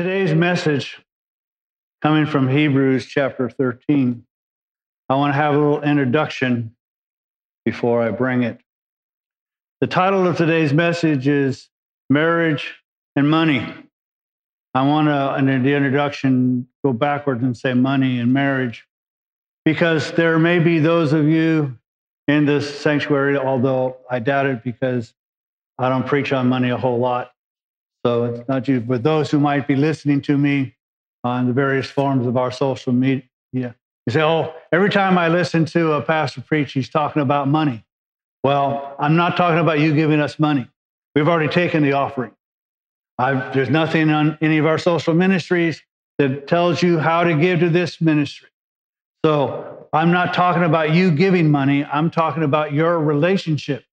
Today's message, coming from Hebrews chapter 13, I want to have a little introduction before I bring it. The title of today's message is Marriage and Money. I want to, in the introduction, go backwards and say money and marriage, because there may be those of you in this sanctuary, although I doubt it because I don't preach on money a whole lot. So it's not you, but those who might be listening to me on the various forms of our social media. You say, oh, every time I listen to a pastor preach, he's talking about money. Well, I'm not talking about you giving us money. We've already taken the offering. I've, there's nothing on any of our social ministries that tells you how to give to this ministry. So I'm not talking about you giving money. I'm talking about your relationship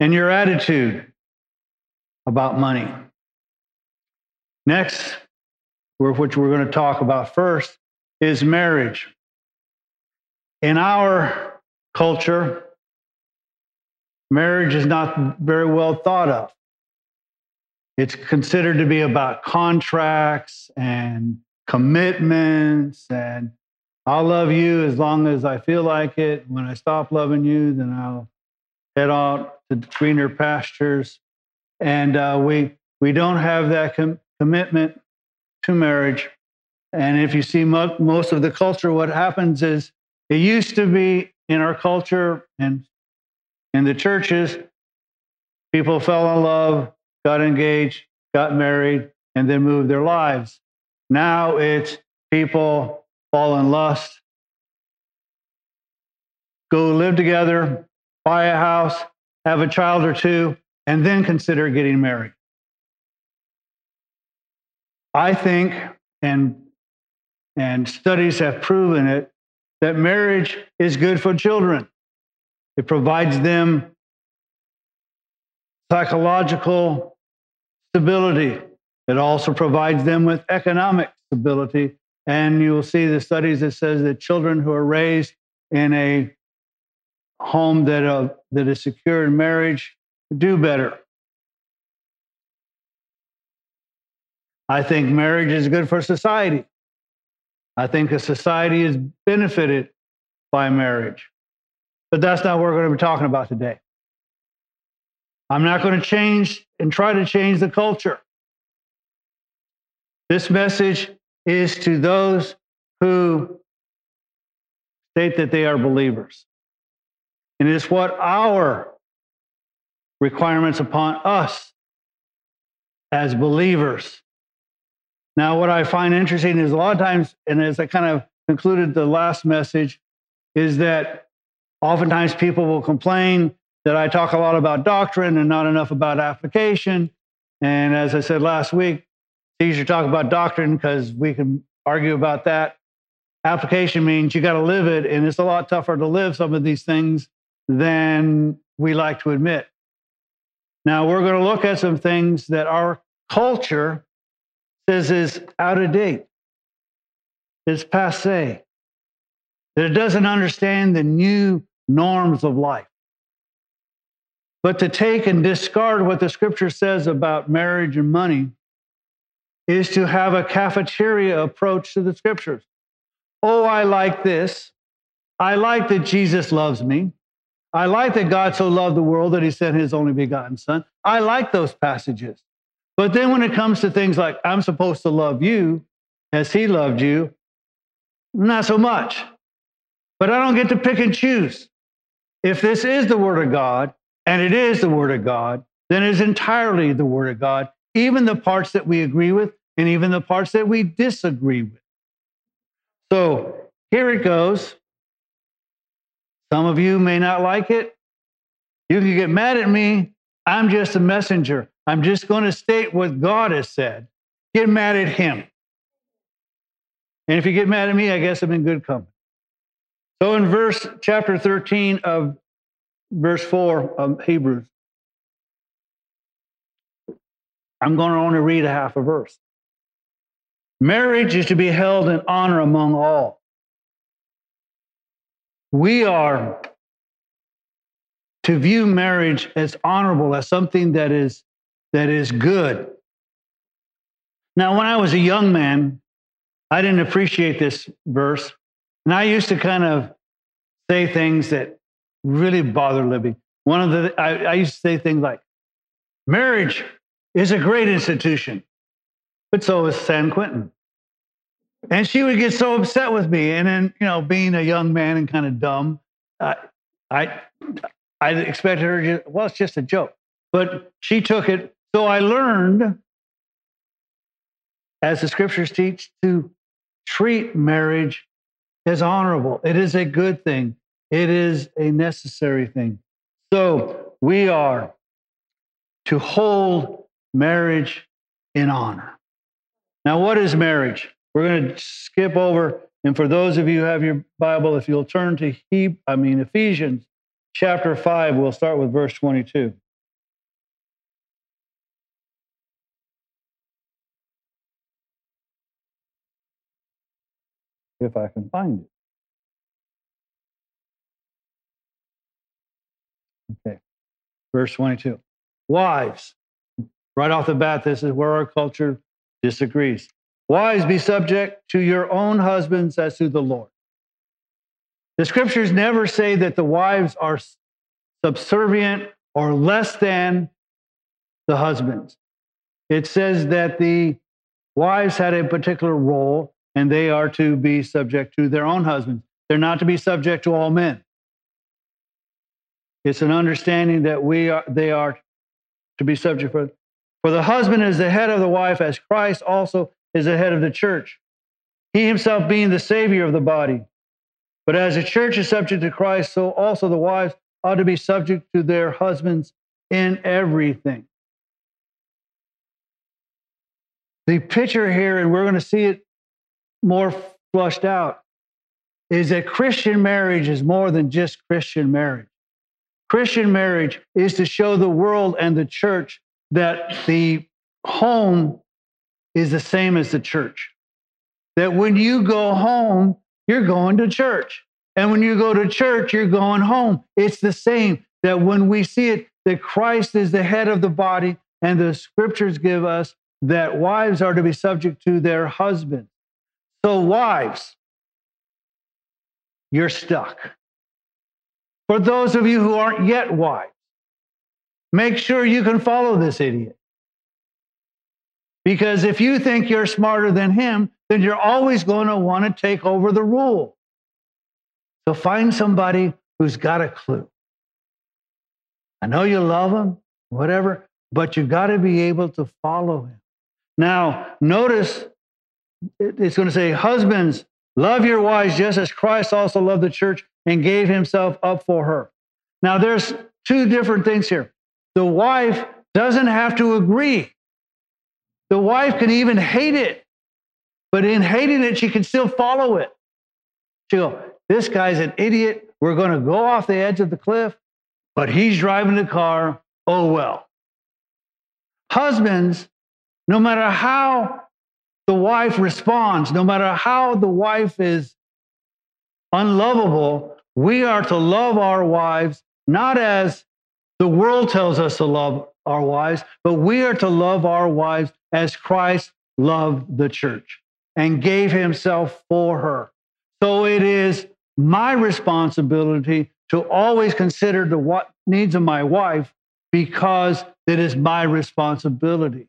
and your attitude about money. Next, which we're going to talk about first, is marriage. In our culture, marriage is not very well thought of. It's considered to be about contracts and commitments and I'll love you as long as I feel like it. When I stop loving you, then I'll head out to greener pastures. And uh, we we don't have that com- commitment to marriage. And if you see mo- most of the culture, what happens is it used to be in our culture and in the churches, people fell in love, got engaged, got married, and then moved their lives. Now it's people fall in lust, go live together, buy a house, have a child or two, and then consider getting married. I think, and, and studies have proven it, that marriage is good for children. It provides them psychological stability. It also provides them with economic stability. And you will see the studies that says that children who are raised in a home that, uh, that is secure in marriage do better. I think marriage is good for society. I think a society is benefited by marriage. But that's not what we're going to be talking about today. I'm not going to change and try to change the culture. This message is to those who state that they are believers. And it's what our requirements upon us as believers now, what I find interesting is a lot of times, and as I kind of concluded the last message, is that oftentimes people will complain that I talk a lot about doctrine and not enough about application. And as I said last week, it's easier to talk about doctrine because we can argue about that. Application means you got to live it, and it's a lot tougher to live some of these things than we like to admit. Now, we're going to look at some things that our culture says is out of date, it's passe, that it doesn't understand the new norms of life. But to take and discard what the scripture says about marriage and money is to have a cafeteria approach to the scriptures. Oh, I like this. I like that Jesus loves me. I like that God so loved the world that he sent his only begotten son. I like those passages. But then when it comes to things like, I'm supposed to love you as he loved you, not so much. But I don't get to pick and choose. If this is the Word of God, and it is the Word of God, then it is entirely the Word of God, even the parts that we agree with and even the parts that we disagree with. So here it goes. Some of you may not like it. You can get mad at me. I'm just a messenger. I'm just going to state what God has said. Get mad at him. And if you get mad at me, I guess I'm in good company. So in verse chapter 13 of verse 4 of Hebrews, I'm going to only read a half a verse. Marriage is to be held in honor among all. We are to view marriage as honorable, as something that is that is good. Now, when I was a young man, I didn't appreciate this verse. And I used to kind of say things that really bother Libby. One of the, I, I used to say things like, marriage is a great institution, but so is San Quentin. And she would get so upset with me. And then, you know, being a young man and kind of dumb, uh, I, I expected her to, well, it's just a joke. But she took it. So I learned, as the scriptures teach, to treat marriage as honorable. It is a good thing, it is a necessary thing. So we are to hold marriage in honor. Now, what is marriage? We're going to skip over, and for those of you who have your Bible, if you'll turn to he, I mean Ephesians chapter 5, we'll start with verse 22. If I can find it. Okay. Verse 22. Wives, right off the bat, this is where our culture disagrees. Wives, be subject to your own husbands as to the Lord. The scriptures never say that the wives are subservient or less than the husbands. It says that the wives had a particular role and they are to be subject to their own husbands. They're not to be subject to all men. It's an understanding that we are, they are to be subject for. For the husband is the head of the wife, as Christ also is the head of the church, he himself being the Savior of the body. But as the church is subject to Christ, so also the wives ought to be subject to their husbands in everything. The picture here, and we're going to see it more flushed out, is that Christian marriage is more than just Christian marriage. Christian marriage is to show the world and the church that the home is the same as the church. That when you go home, you're going to church. And when you go to church, you're going home. It's the same. That when we see it, that Christ is the head of the body, and the scriptures give us that wives are to be subject to their husbands. So, wives, you're stuck. For those of you who aren't yet wives, make sure you can follow this idiot. Because if you think you're smarter than him, then you're always going to want to take over the rule. So find somebody who's got a clue. I know you love him, whatever, but you got to be able to follow him. Now, notice it's going to say, Husbands, love your wives just as Christ also loved the church and gave himself up for her. Now, there's two different things here. The wife doesn't have to agree. The wife can even hate it, but in hating it, she can still follow it. She'll go, This guy's an idiot. We're going to go off the edge of the cliff, but he's driving the car. Oh, well. Husbands, no matter how the wife responds, no matter how the wife is unlovable, we are to love our wives not as the world tells us to love our wives, but we are to love our wives as Christ loved the church and gave himself for her. So it is my responsibility to always consider the needs of my wife because it is my responsibility.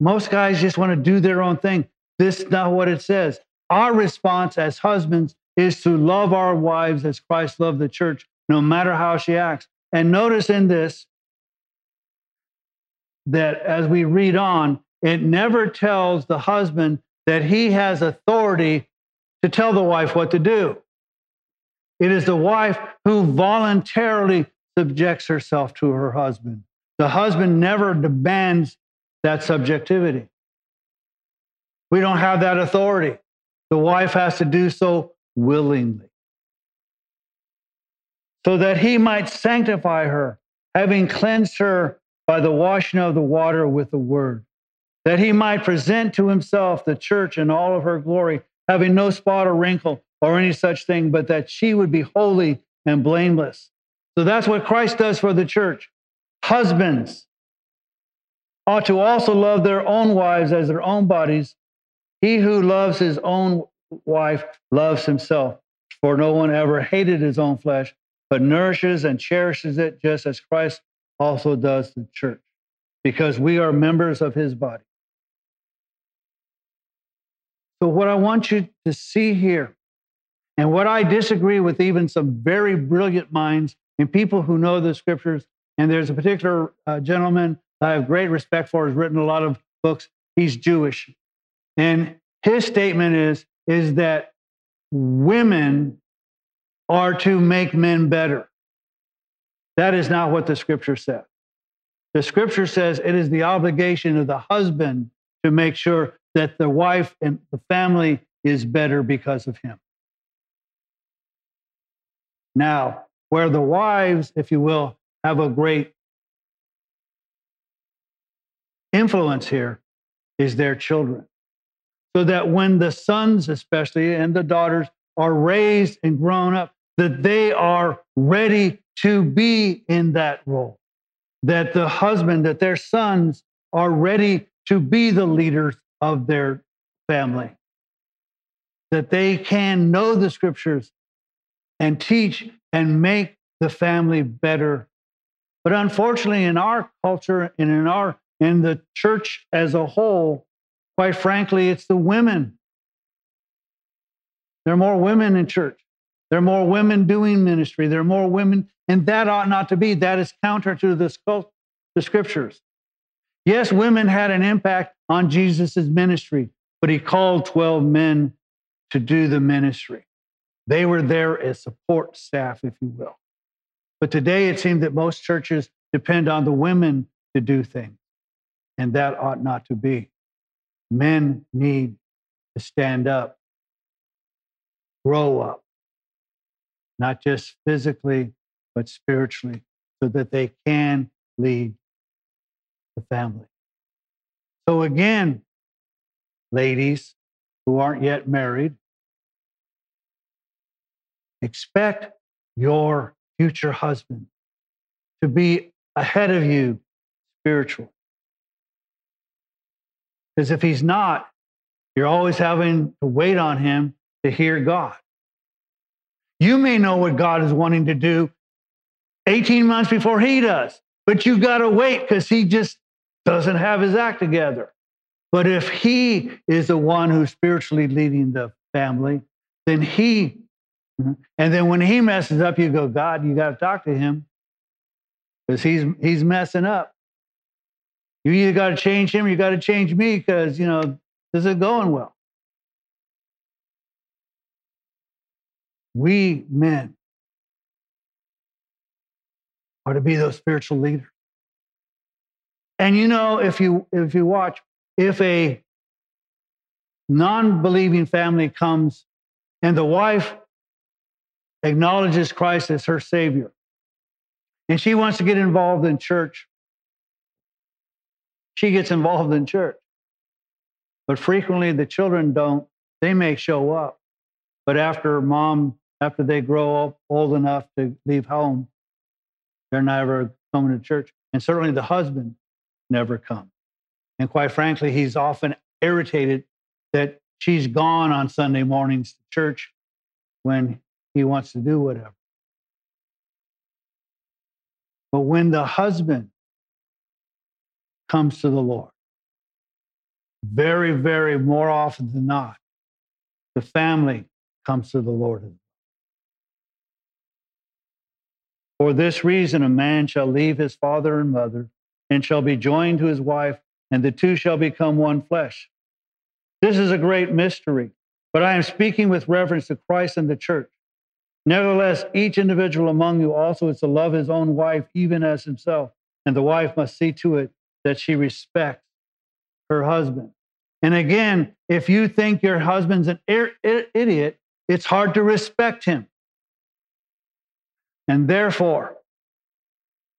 Most guys just want to do their own thing. This is not what it says. Our response as husbands is to love our wives as Christ loved the church, no matter how she acts. And notice in this that as we read on, it never tells the husband that he has authority to tell the wife what to do. It is the wife who voluntarily subjects herself to her husband. The husband never demands that subjectivity. We don't have that authority. The wife has to do so willingly so that he might sanctify her, having cleansed her by the washing of the water with the word, that he might present to himself the church in all of her glory, having no spot or wrinkle or any such thing, but that she would be holy and blameless. So that's what Christ does for the church. Husbands ought to also love their own wives as their own bodies. He who loves his own wife loves himself. For no one ever hated his own flesh, but nourishes and cherishes it just as Christ also does the church, because we are members of his body. So, what I want you to see here, and what I disagree with even some very brilliant minds and people who know the scriptures, and there's a particular uh, gentleman I have great respect for, has written a lot of books. He's Jewish. And his statement is, is that women are to make men better. That is not what the scripture says. The scripture says it is the obligation of the husband to make sure that the wife and the family is better because of him. Now, where the wives, if you will, have a great influence here is their children. So that when the sons, especially, and the daughters are raised and grown up, that they are ready to be in that role. That the husband, that their sons are ready to be the leaders of their family. That they can know the scriptures and teach and make the family better. But unfortunately, in our culture and in our in the church as a whole, quite frankly, it's the women. There are more women in church. There are more women doing ministry. There are more women, and that ought not to be. That is counter to the, the scriptures. Yes, women had an impact on Jesus' ministry, but he called 12 men to do the ministry. They were there as support staff, if you will. But today it seems that most churches depend on the women to do things, and that ought not to be. Men need to stand up, grow up, not just physically, but spiritually, so that they can lead the family. So, again, ladies who aren't yet married, expect your future husband to be ahead of you spiritually. Because if he's not, you're always having to wait on him to hear God. You may know what God is wanting to do 18 months before he does, but you got to wait because he just doesn't have his act together. But if he is the one who's spiritually leading the family, then he, and then when he messes up, you go, God, you got to talk to him because he's he's messing up. You either got to change him or you got to change me because you know this isn't going well. We men are to be those spiritual leaders. And you know, if you if you watch, if a non-believing family comes and the wife acknowledges Christ as her savior, and she wants to get involved in church, she gets involved in church. But frequently the children don't. They may show up, but after mom after they grow up old enough to leave home, they're never coming to church. And certainly the husband never comes. And quite frankly, he's often irritated that she's gone on Sunday mornings to church when he wants to do whatever. But when the husband comes to the Lord, very, very more often than not, the family comes to the Lord For this reason, a man shall leave his father and mother and shall be joined to his wife, and the two shall become one flesh. This is a great mystery, but I am speaking with reference to Christ and the church. Nevertheless, each individual among you also is to love his own wife even as himself, and the wife must see to it that she respects her husband. And again, if you think your husband's an idiot, it's hard to respect him. And therefore,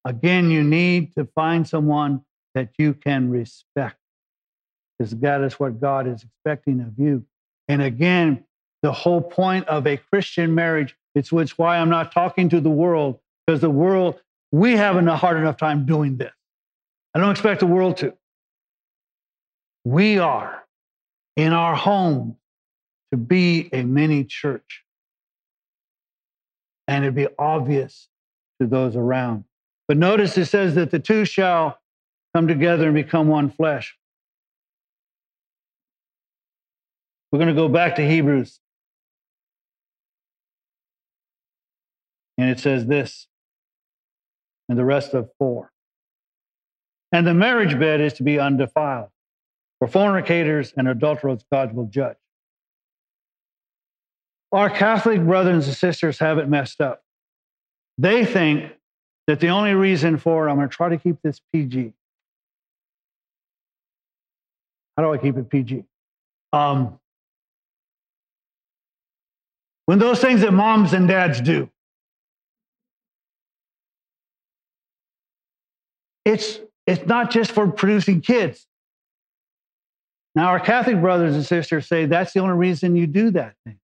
again, you need to find someone that you can respect because that is what God is expecting of you. And again, the whole point of a Christian marriage, it's which why I'm not talking to the world, because the world we have a hard enough time doing this. I don't expect the world to. We are in our home to be a mini church. And it'd be obvious to those around. But notice it says that the two shall come together and become one flesh. We're going to go back to Hebrews. And it says this, and the rest of four. And the marriage bed is to be undefiled. For fornicators and adulterers, God will judge. Our Catholic brothers and sisters have it messed up. They think that the only reason for, I'm going to try to keep this PG. How do I keep it PG? Um, when those things that moms and dads do, it's, it's not just for producing kids. Now, our Catholic brothers and sisters say that's the only reason you do that thing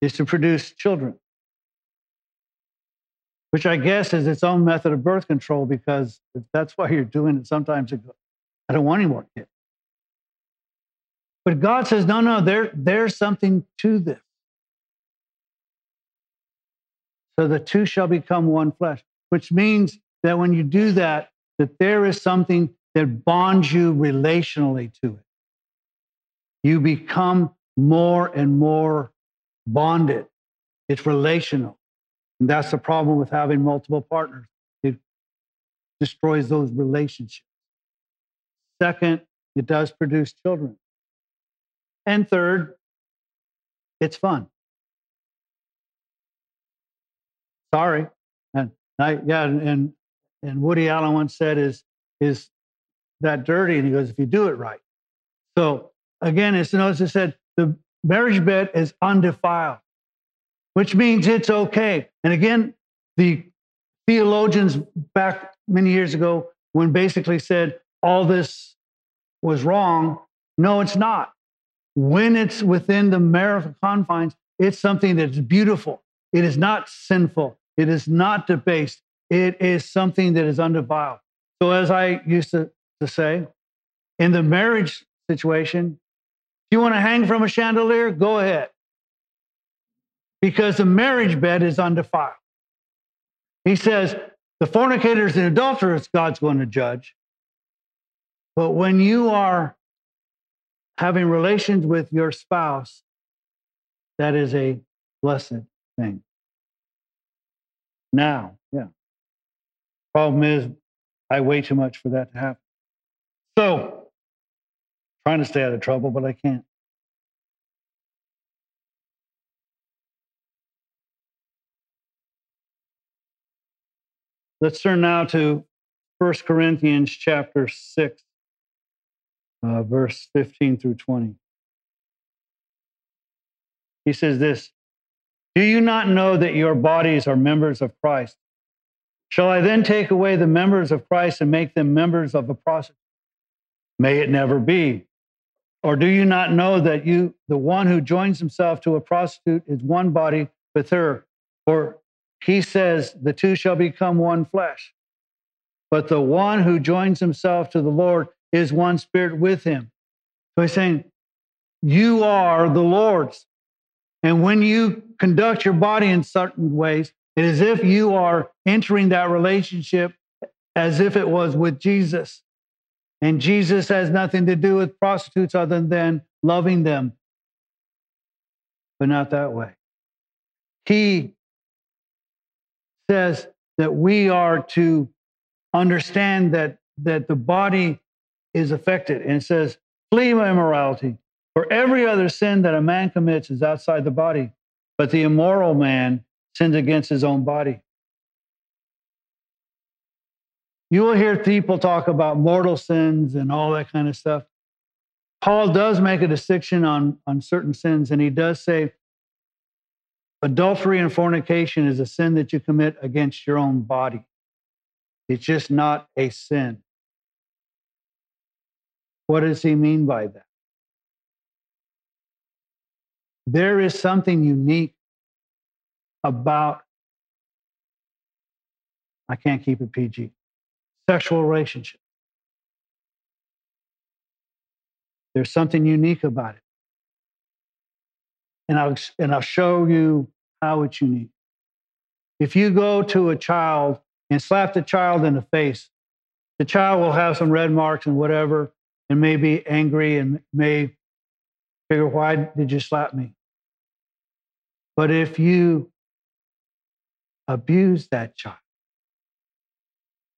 is to produce children, which I guess is its own method of birth control because that's why you're doing it. Sometimes you go, I don't want any more kids. But God says, no, no, there, there's something to this. So the two shall become one flesh, which means that when you do that, that there is something that bonds you relationally to it. You become more and more bonded. It's relational. And that's the problem with having multiple partners. It destroys those relationships. Second, it does produce children. And third, it's fun. Sorry. And I, yeah, and, and Woody Allen once said, is, is that dirty? And he goes, if you do it right. So again, as notice it said, the marriage bed is undefiled, which means it's okay. And again, the theologians back many years ago, when basically said all this was wrong, no, it's not. When it's within the marital confines, it's something that's beautiful. It is not sinful. It is not debased. It is something that is undefiled. So, as I used to, to say, in the marriage situation, if you want to hang from a chandelier, go ahead. Because the marriage bed is undefiled. He says, the fornicators and adulterers, God's going to judge. But when you are having relations with your spouse, that is a blessed thing. Now. Problem is, I wait too much for that to happen. So, trying to stay out of trouble, but I can't. Let's turn now to 1 Corinthians chapter 6, uh, verse 15 through 20. He says this Do you not know that your bodies are members of Christ? Shall I then take away the members of Christ and make them members of a prostitute? May it never be. Or do you not know that you, the one who joins himself to a prostitute, is one body with her? For he says, the two shall become one flesh. But the one who joins himself to the Lord is one spirit with him. So he's saying, You are the Lord's. And when you conduct your body in certain ways, it is if you are entering that relationship as if it was with Jesus. And Jesus has nothing to do with prostitutes other than loving them, but not that way. He says that we are to understand that, that the body is affected. And says, flee immorality. For every other sin that a man commits is outside the body, but the immoral man sins against his own body. You will hear people talk about mortal sins and all that kind of stuff. Paul does make a distinction on, on certain sins, and he does say adultery and fornication is a sin that you commit against your own body. It's just not a sin. What does he mean by that? There is something unique about I can't keep it PG. Sexual relationship. There's something unique about it. And I'll, and I'll show you how it's unique. If you go to a child and slap the child in the face, the child will have some red marks and whatever, and may be angry and may figure, why did you slap me? But if you abuse that child,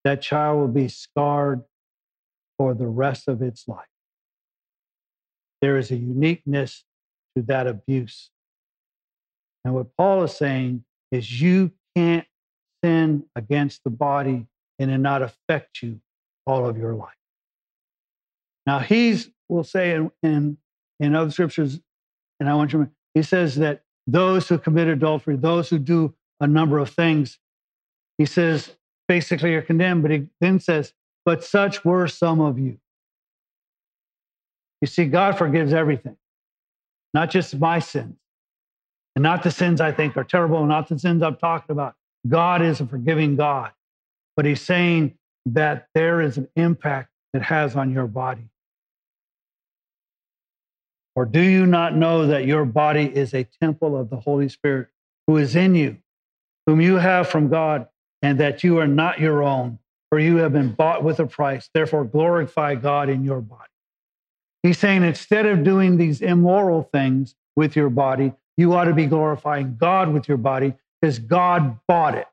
that child will be scarred for the rest of its life. There is a uniqueness to that abuse. And what Paul is saying is you can't sin against the body and it not affect you all of your life. Now, he's, will say in, in, in other scriptures, and I want you to, remember, he says that those who commit adultery, those who do a number of things, he says basically you're condemned, but he then says, but such were some of you. You see, God forgives everything, not just my sins, and not the sins I think are terrible, not the sins I'm talking about. God is a forgiving God, but He's saying that there is an impact it has on your body. Or do you not know that your body is a temple of the Holy Spirit who is in you, whom you have from God, and that you are not your own, for you have been bought with a price? Therefore, glorify God in your body. He's saying instead of doing these immoral things with your body, you ought to be glorifying God with your body because God bought it.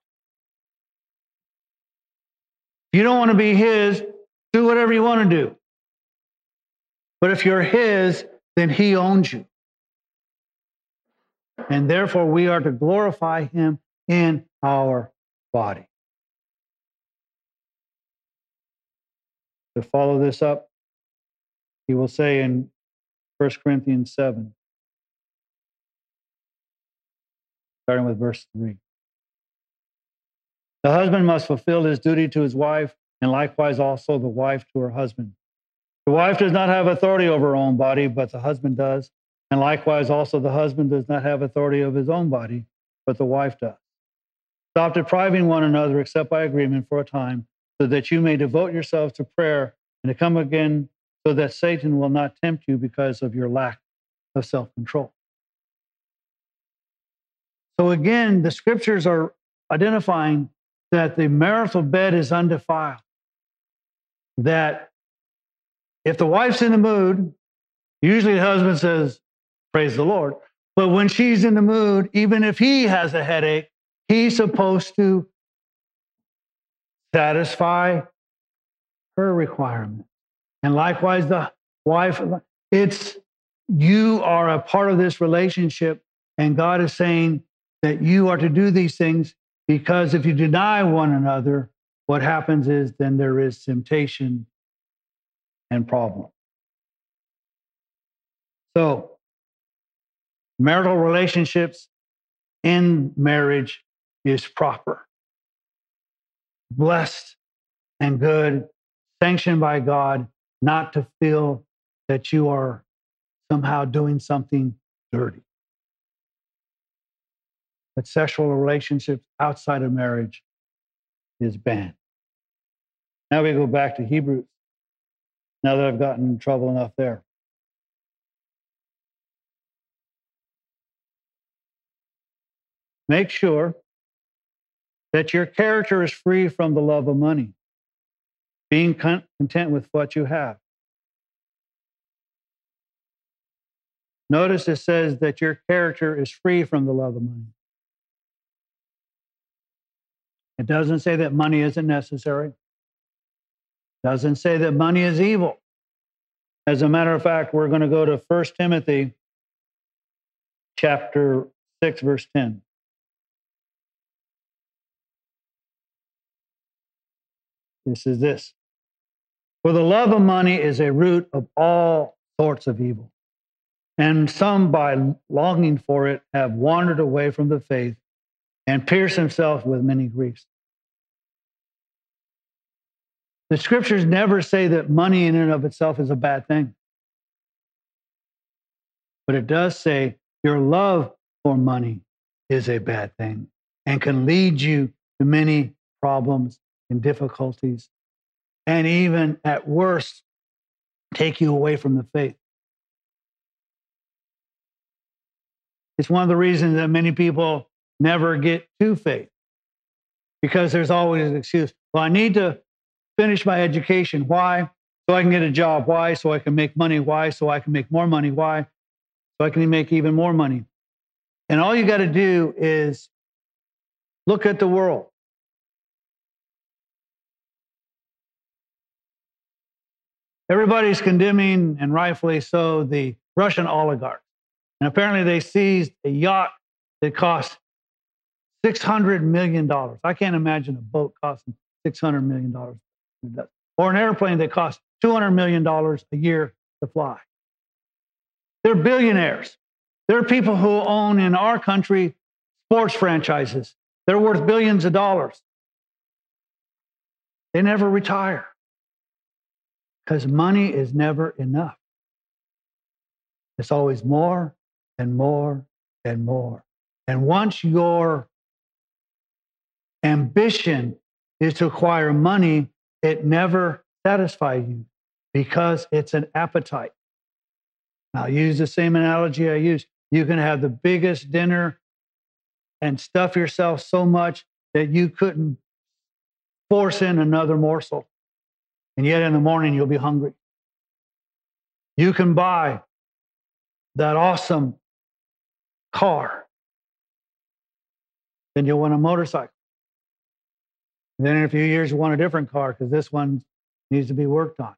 If you don't want to be His, do whatever you want to do. But if you're His, then He owns you. And therefore, we are to glorify Him in our body. To follow this up, he will say in 1 Corinthians 7, starting with verse 3. The husband must fulfill his duty to his wife, and likewise also the wife to her husband. The wife does not have authority over her own body, but the husband does. And likewise also the husband does not have authority of his own body, but the wife does. Stop depriving one another except by agreement for a time, so that you may devote yourselves to prayer and to come again so that Satan will not tempt you because of your lack of self control. So, again, the scriptures are identifying that the marital bed is undefiled. That if the wife's in the mood, usually the husband says, Praise the Lord. But when she's in the mood, even if he has a headache, he's supposed to satisfy her requirement. And likewise, the wife, it's you are a part of this relationship. And God is saying that you are to do these things because if you deny one another, what happens is then there is temptation and problem. So, marital relationships in marriage is proper, blessed and good, sanctioned by God, not to feel that you are somehow doing something dirty. But sexual relationships outside of marriage is banned. Now we go back to Hebrews. Now that I've gotten in trouble enough there. Make sure that your character is free from the love of money being content with what you have. Notice it says that your character is free from the love of money. It doesn't say that money isn't necessary. It doesn't say that money is evil. As a matter of fact, we're going to go to 1 Timothy chapter 6 verse 10. This is this. For the love of money is a root of all sorts of evil. And some, by longing for it, have wandered away from the faith and pierced themselves with many griefs. The scriptures never say that money in and of itself is a bad thing. But it does say your love for money is a bad thing and can lead you to many problems and difficulties, and even at worst, take you away from the faith. It's one of the reasons that many people never get to faith because there's always an excuse. Well, I need to finish my education. Why? So I can get a job. Why? So I can make money. Why? So I can make more money. Why? So I can make even more money. And all you got to do is look at the world. Everybody's condemning, and rightfully so, the Russian oligarchs. And apparently they seized a yacht that cost $600 million. I can't imagine a boat costing $600 million. Or an airplane that costs $200 million a year to fly. They're billionaires. They're people who own in our country sports franchises. They're worth billions of dollars. They never retire because money is never enough. It's always more and more and more. And once your ambition is to acquire money, it never satisfies you because it's an appetite. I'll use the same analogy I use. You can have the biggest dinner and stuff yourself so much that you couldn't force in another morsel. And yet in the morning, you'll be hungry. You can buy that awesome car, then you'll want a motorcycle. And then in a few years, you want a different car because this one needs to be worked on.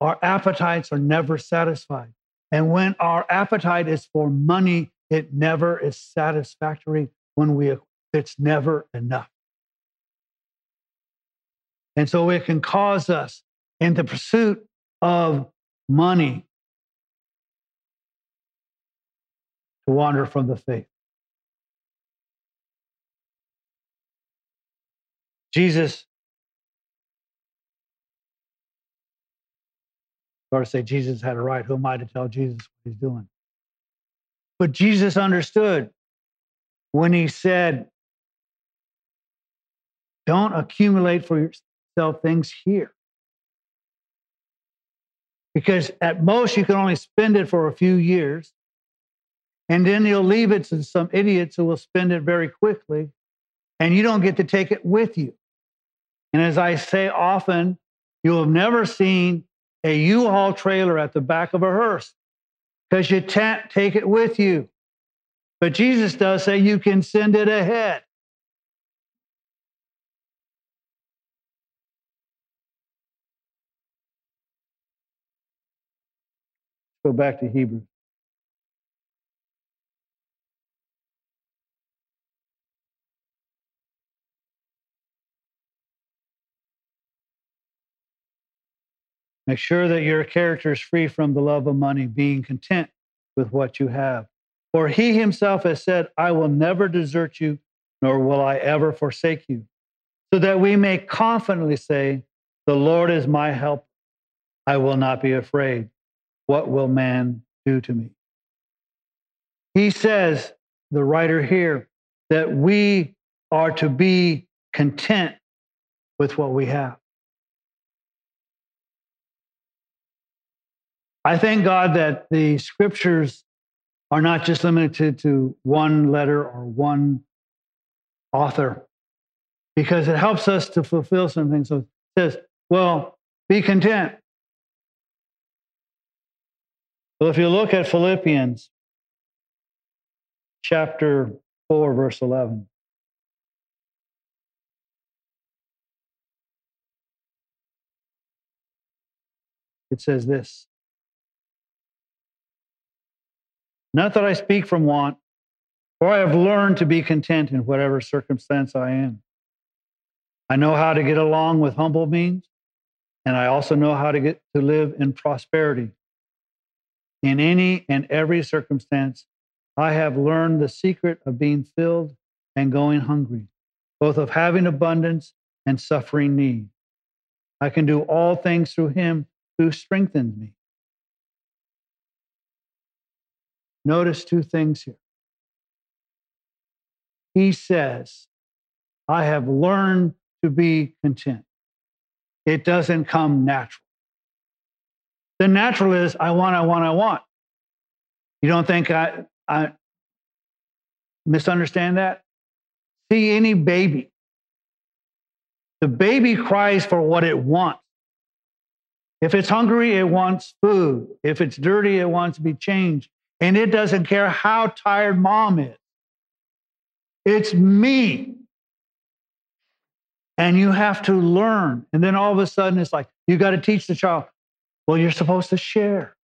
Our appetites are never satisfied. And when our appetite is for money, it never is satisfactory when we it's never enough. And so it can cause us in the pursuit of money to wander from the faith. Jesus, or say Jesus had a right. Who am I to tell Jesus what he's doing? But Jesus understood when he said, Don't accumulate for yourself things here. Because at most you can only spend it for a few years. And then you'll leave it to some idiots who will spend it very quickly, and you don't get to take it with you. And as I say often, you'll have never seen a U-Haul trailer at the back of a hearse because you can't take it with you. But Jesus does say you can send it ahead. Go back to Hebrews. Make sure that your character is free from the love of money, being content with what you have. For he himself has said, I will never desert you, nor will I ever forsake you. So that we may confidently say, The Lord is my help. I will not be afraid. What will man do to me? He says, the writer here, that we are to be content with what we have. I thank God that the scriptures are not just limited to one letter or one author, because it helps us to fulfill something. So it says, well, be content. Well, if you look at Philippians chapter 4, verse 11. It says this Not that I speak from want, for I have learned to be content in whatever circumstance I am. I know how to get along with humble means, and I also know how to get to live in prosperity. In any and every circumstance, I have learned the secret of being filled and going hungry, both of having abundance and suffering need. I can do all things through him who strengthens me. Notice two things here. He says, I have learned to be content. It doesn't come natural. The natural is I want, I want, I want. You don't think I, I misunderstand that? See any baby. The baby cries for what it wants. If it's hungry, it wants food. If it's dirty, it wants to be changed. And it doesn't care how tired mom is. It's me. And you have to learn. And then all of a sudden, it's like, you got to teach the child, well, you're supposed to share,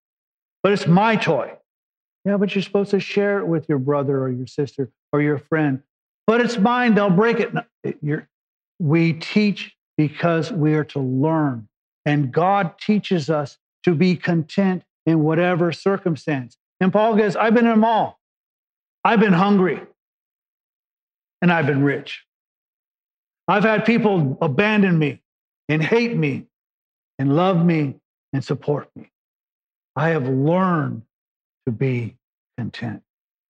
but it's my toy. Yeah, but you're supposed to share it with your brother or your sister or your friend. But it's mine, they'll break it. You're, we teach because we are to learn. And God teaches us to be content in whatever circumstance. And Paul goes, I've been in them all. I've been hungry and I've been rich. I've had people abandon me and hate me and love me and support me. I have learned to be content.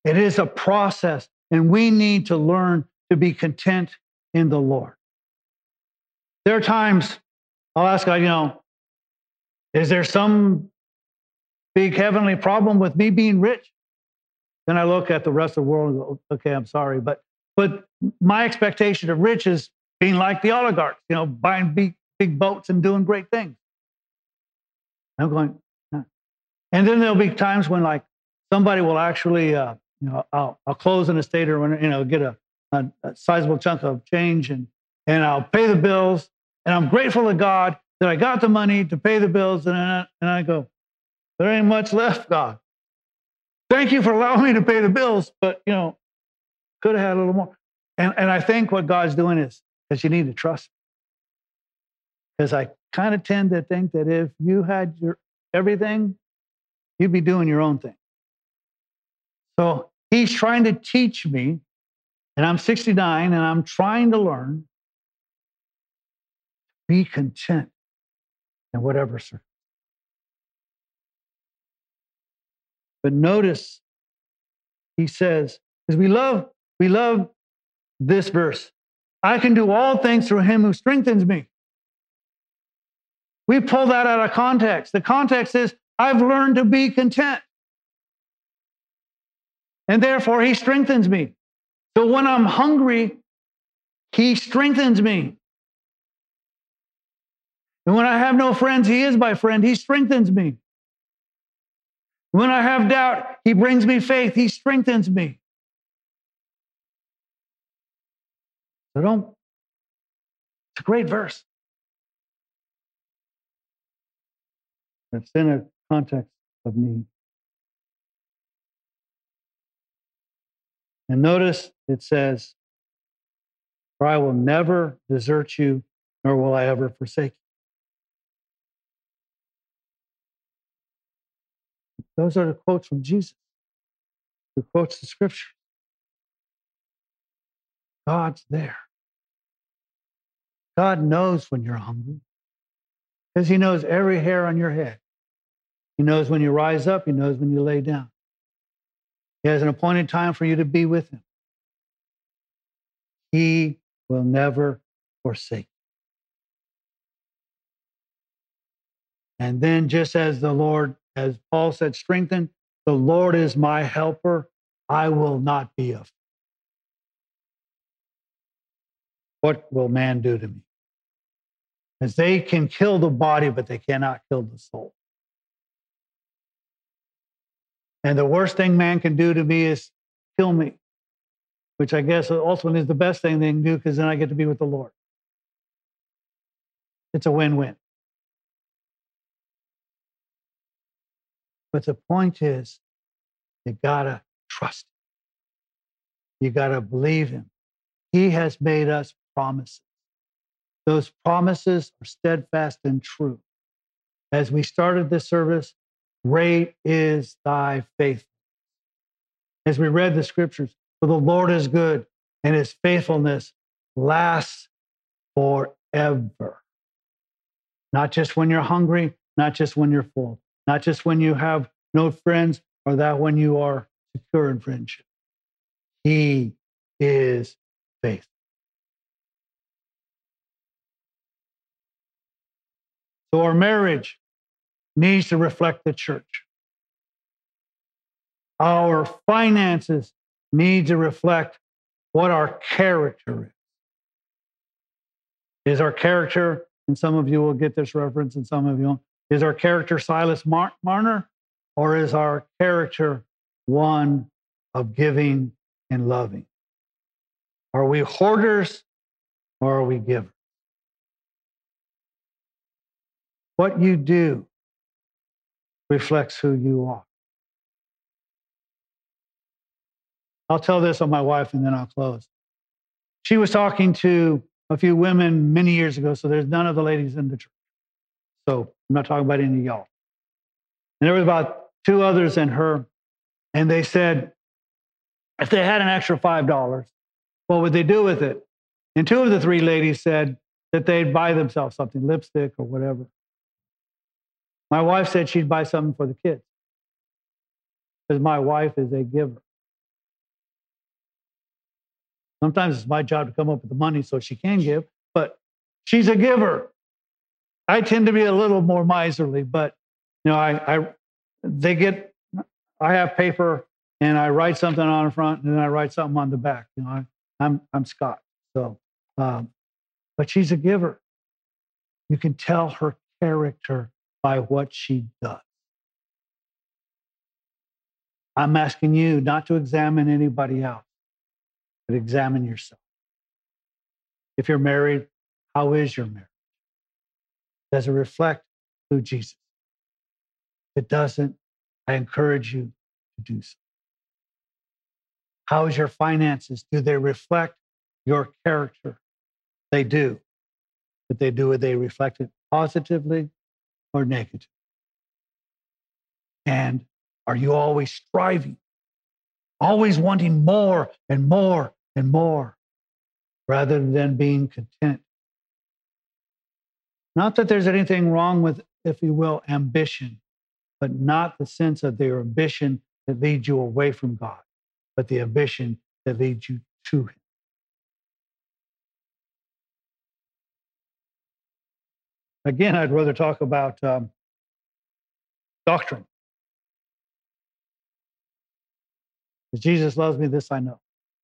It is a process, and we need to learn to be content in the Lord. There are times I'll ask God, you know, is there some big heavenly problem with me being rich? Then I look at the rest of the world and go, okay, I'm sorry. But but my expectation of rich is being like the oligarchs, you know, buying big, big boats and doing great things. I'm going, and then there'll be times when like somebody will actually, uh, you know, I'll, I'll close an estate or, when, you know, get a, a, a sizable chunk of change and, and I'll pay the bills. And I'm grateful to God that I got the money to pay the bills. And I, and I go, there ain't much left, God. Thank you for allowing me to pay the bills, but, you know, could have had a little more. And, and I think what God's doing is because you need to trust. Because I kind of tend to think that if you had your everything, you'd be doing your own thing. So he's trying to teach me, and I'm 69 and I'm trying to learn be content in whatever circumstance. But notice he says, because we love, we love this verse. I can do all things through him who strengthens me. We pull that out of context. The context is I've learned to be content. And therefore, he strengthens me. So when I'm hungry, he strengthens me. And when I have no friends, he is my friend. He strengthens me. When I have doubt, he brings me faith. He strengthens me. So don't, it's a great verse. In a context of need. And notice it says, For I will never desert you, nor will I ever forsake you. Those are the quotes from Jesus, who quotes the scripture. God's there. God knows when you're hungry because He knows every hair on your head. He knows when you rise up, He knows when you lay down. He has an appointed time for you to be with Him. He will never forsake. And then, just as the Lord, as Paul said, strengthen, the Lord is my helper. I will not be afraid. What will man do to me? As they can kill the body, but they cannot kill the soul. And the worst thing man can do to me is kill me, which I guess ultimately is the best thing they can do because then I get to be with the Lord. It's a win win. But the point is, you gotta trust him. You gotta believe him. He has made us promises. Those promises are steadfast and true. As we started this service, great is thy faith. As we read the scriptures, for the Lord is good and his faithfulness lasts forever. Not just when you're hungry, not just when you're full, not just when you have no friends, or that when you are secure in friendship. He is faithful. So our marriage needs to reflect the church. Our finances need to reflect what our character is. Is our character, and some of you will get this reference and some of you won't, is our character Silas Mar- Marner or is our character one of giving and loving? Are we hoarders or are we givers? What you do reflects who you are. I'll tell this on my wife and then I'll close. She was talking to a few women many years ago, so there's none of the ladies in the church. So I'm not talking about any of y'all. And there was about two others and her, and they said if they had an extra five dollars, what would they do with it? And two of the three ladies said that they'd buy themselves something, lipstick or whatever. My wife said she'd buy something for the kids because my wife is a giver. Sometimes it's my job to come up with the money so she can give, but she's a giver. I tend to be a little more miserly, but you know, I, I they get I have paper and I write something on the front and then I write something on the back. You know, I, I'm I'm Scot. So, um, but she's a giver. You can tell her character by what she does. I'm asking you not to examine anybody else, but examine yourself. If you're married, how is your marriage? Does it reflect who Jesus? is? If it doesn't, I encourage you to do so. How is your finances? Do they reflect your character? They do. But they do, it, they reflect it positively or negatively? And are you always striving, always wanting more and more and more, rather than being content? Not that there's anything wrong with, if you will, ambition, but not the sense of the ambition that leads you away from God, but the ambition that leads you to Him. Again, I'd rather talk about um, doctrine. As Jesus loves me, this I know,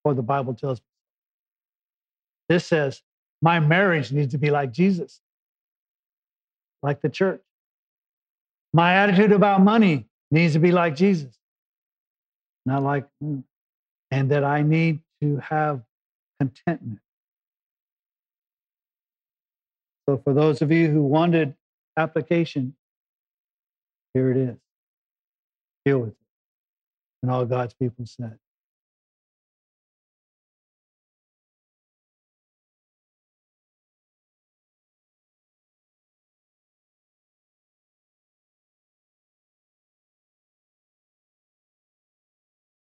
or the Bible tells me. This says, my marriage needs to be like Jesus, like the church. My attitude about money needs to be like Jesus, not like, mm. and that I need to have contentment. So, for those of you who wanted application, here it is. Deal with it. And all God's people said.